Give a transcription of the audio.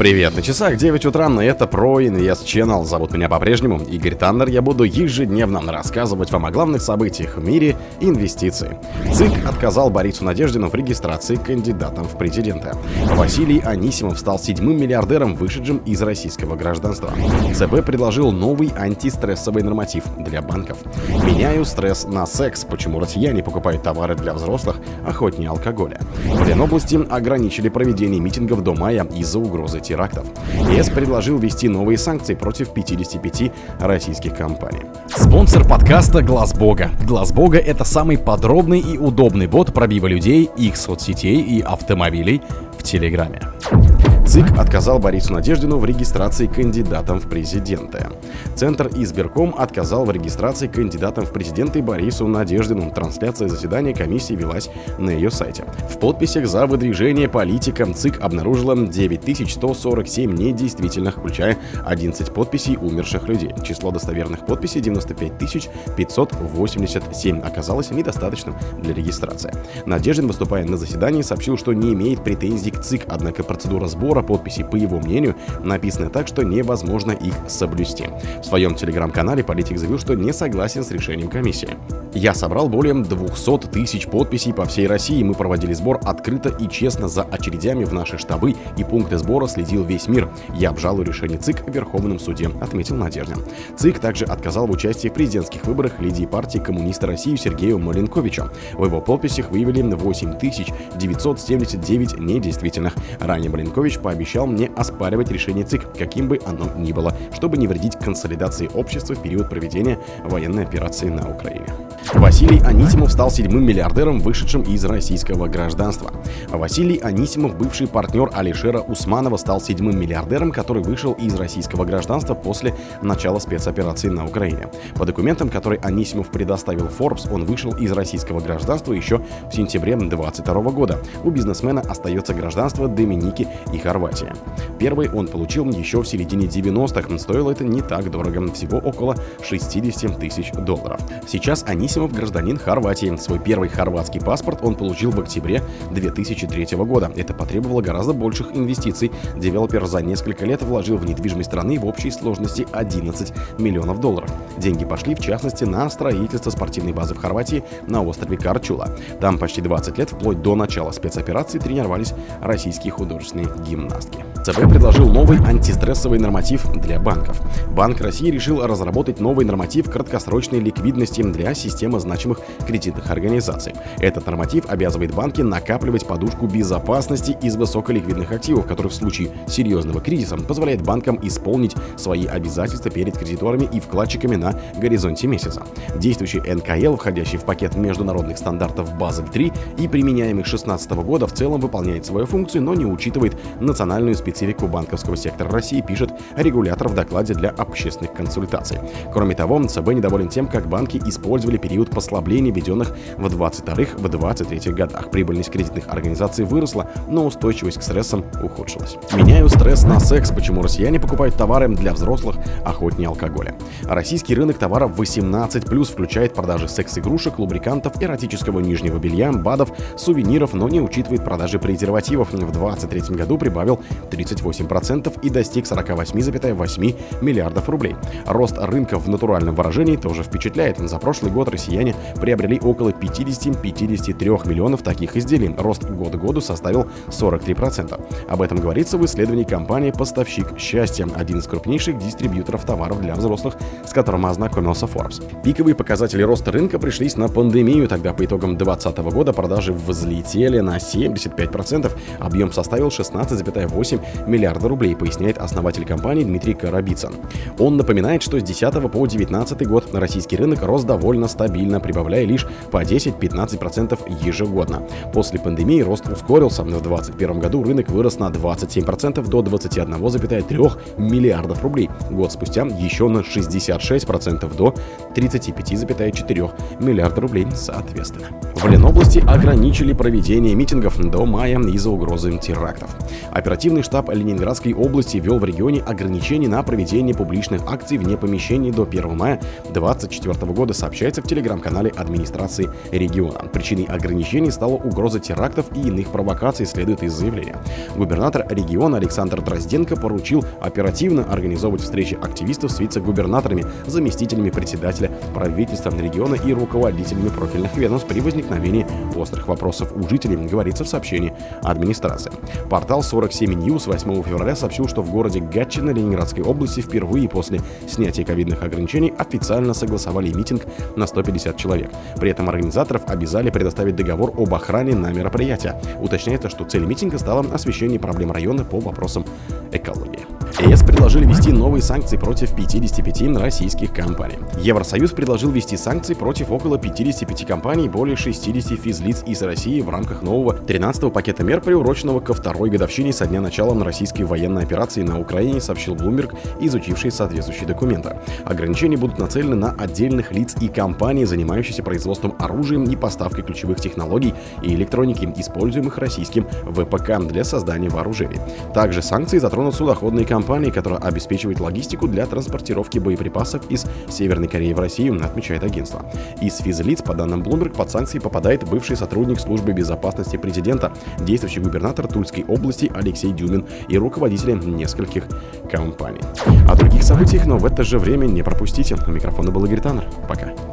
Привет, на часах 9 утра, и это про Инвест Channel. Зовут меня по-прежнему Игорь Таннер. Я буду ежедневно рассказывать вам о главных событиях в мире инвестиций. ЦИК отказал Борису Надеждину в регистрации кандидатом в президенты. Василий Анисимов стал седьмым миллиардером, вышедшим из российского гражданства. ЦБ предложил новый антистрессовый норматив для банков. Меняю стресс на секс. Почему россияне покупают товары для взрослых, охотнее алкоголя. В Ленобласти ограничили проведение митингов до мая из-за угрозы терактов. ЕС предложил ввести новые санкции против 55 российских компаний. Спонсор подкаста Глаз Бога. Глаз Бога это самый подробный и удобный бот пробива людей, их соцсетей и автомобилей в Телеграме. ЦИК отказал Борису Надеждину в регистрации кандидатом в президенты. Центр избирком отказал в регистрации кандидатом в президенты Борису Надеждину. Трансляция заседания комиссии велась на ее сайте. В подписях за выдвижение политика ЦИК обнаружила 9147 недействительных, включая 11 подписей умерших людей. Число достоверных подписей 95 587 оказалось недостаточным для регистрации. Надеждин, выступая на заседании, сообщил, что не имеет претензий к ЦИК, однако процедура сбора сбора подписей, по его мнению, написаны так, что невозможно их соблюсти. В своем телеграм-канале политик заявил, что не согласен с решением комиссии. Я собрал более 200 тысяч подписей по всей России. Мы проводили сбор открыто и честно за очередями в наши штабы и пункты сбора следил весь мир. Я обжалую решение ЦИК в Верховном суде, отметил Надеждин. ЦИК также отказал в участии в президентских выборах лидии партии коммуниста России Сергею Маленковичу. В его подписях выявили 8979 недействительных. Ранее Маленкович пообещал мне оспаривать решение ЦИК, каким бы оно ни было, чтобы не вредить консолидации общества в период проведения военной операции на Украине. Василий Анисимов стал седьмым миллиардером, вышедшим из российского гражданства. Василий Анисимов, бывший партнер Алишера Усманова, стал седьмым миллиардером, который вышел из российского гражданства после начала спецоперации на Украине. По документам, которые Анисимов предоставил Forbes, он вышел из российского гражданства еще в сентябре 2022 года. У бизнесмена остается гражданство Доминики и Хорватии. Первый он получил еще в середине 90-х, стоило это не так дорого, всего около 60 тысяч долларов. Сейчас Анисимов Герасимов гражданин Хорватии. Свой первый хорватский паспорт он получил в октябре 2003 года. Это потребовало гораздо больших инвестиций. Девелопер за несколько лет вложил в недвижимость страны в общей сложности 11 миллионов долларов. Деньги пошли, в частности, на строительство спортивной базы в Хорватии на острове Корчула. Там почти 20 лет, вплоть до начала спецоперации, тренировались российские художественные гимнастки. ЦБ предложил новый антистрессовый норматив для банков. Банк России решил разработать новый норматив краткосрочной ликвидности для системы значимых кредитных организаций. Этот норматив обязывает банки накапливать подушку безопасности из высоколиквидных активов, который в случае серьезного кризиса позволяет банкам исполнить свои обязательства перед кредиторами и вкладчиками на горизонте месяца. Действующий НКЛ, входящий в пакет международных стандартов Базель 3 и применяемый с 2016 года, в целом выполняет свою функцию, но не учитывает национальную специфику банковского сектора России, пишет регулятор в докладе для общественных консультаций. Кроме того, ЦБ недоволен тем, как банки использовали период послаблений, введенных в 22-23 годах. Прибыльность кредитных организаций выросла, но устойчивость к стрессам ухудшилась. Меняю стресс на секс. Почему россияне покупают товары для взрослых, охотнее алкоголя. Российский рынок товаров 18+, включает продажи секс-игрушек, лубрикантов, эротического нижнего белья, БАДов, сувениров, но не учитывает продажи презервативов. В 2023 году прибавил 38% и достиг 48,8 миллиардов рублей. Рост рынка в натуральном выражении тоже впечатляет. За прошлый год россияне приобрели около 50-53 миллионов таких изделий. Рост год к году составил 43%. Об этом говорится в исследовании компании «Поставщик счастья», один из крупнейших дистрибьюторов товаров для взрослых, с которым ознакомился Forbes. Пиковые показатели роста рынка пришлись на пандемию. Тогда по итогам 2020 года продажи взлетели на 75%, объем составил 16,8 миллиарда рублей, поясняет основатель компании Дмитрий Карабицын. Он напоминает, что с 10 по 19 год российский рынок рос довольно стабильно, прибавляя лишь по 10-15% ежегодно. После пандемии рост ускорился. В 2021 году рынок вырос на 27% до 21,3 миллиардов рублей. Год спустя еще на 66% до 35,4 миллиарда рублей соответственно. В Ленобласти ограничили проведение митингов до мая из-за угрозы терактов. Оперативный штаб Ленинградской области ввел в регионе ограничения на проведение публичных акций вне помещений до 1 мая 2024 года, сообщается в телеграм телеграм-канале администрации региона. Причиной ограничений стала угроза терактов и иных провокаций, следует из заявления. Губернатор региона Александр Дрозденко поручил оперативно организовывать встречи активистов с вице-губернаторами, заместителями председателя правительства региона и руководителями профильных ведомств при возникновении острых вопросов у жителей, говорится в сообщении администрации. Портал 47 News 8 февраля сообщил, что в городе Гатчина Ленинградской области впервые после снятия ковидных ограничений официально согласовали митинг на 150 человек. При этом организаторов обязали предоставить договор об охране на мероприятие. Уточняется, что цель митинга стала освещение проблем района по вопросам экологии. ЕС предложили ввести новые санкции против 55 российских компаний. Евросоюз предложил ввести санкции против около 55 компаний и более 60 физлиц из России в рамках нового 13-го пакета мер, приуроченного ко второй годовщине со дня начала российской военной операции на Украине, сообщил Bloomberg, изучивший соответствующие документы. Ограничения будут нацелены на отдельных лиц и компаний, занимающихся производством оружия и поставкой ключевых технологий и электроники, используемых российским ВПК для создания вооружений. Также санкции затронут судоходные компании компании, которая обеспечивает логистику для транспортировки боеприпасов из Северной Кореи в Россию, отмечает агентство. Из физлиц, по данным Bloomberg, под санкции попадает бывший сотрудник службы безопасности президента, действующий губернатор Тульской области Алексей Дюмин и руководители нескольких компаний. О других событиях, но в это же время не пропустите. У микрофона был Игорь Таннер. Пока.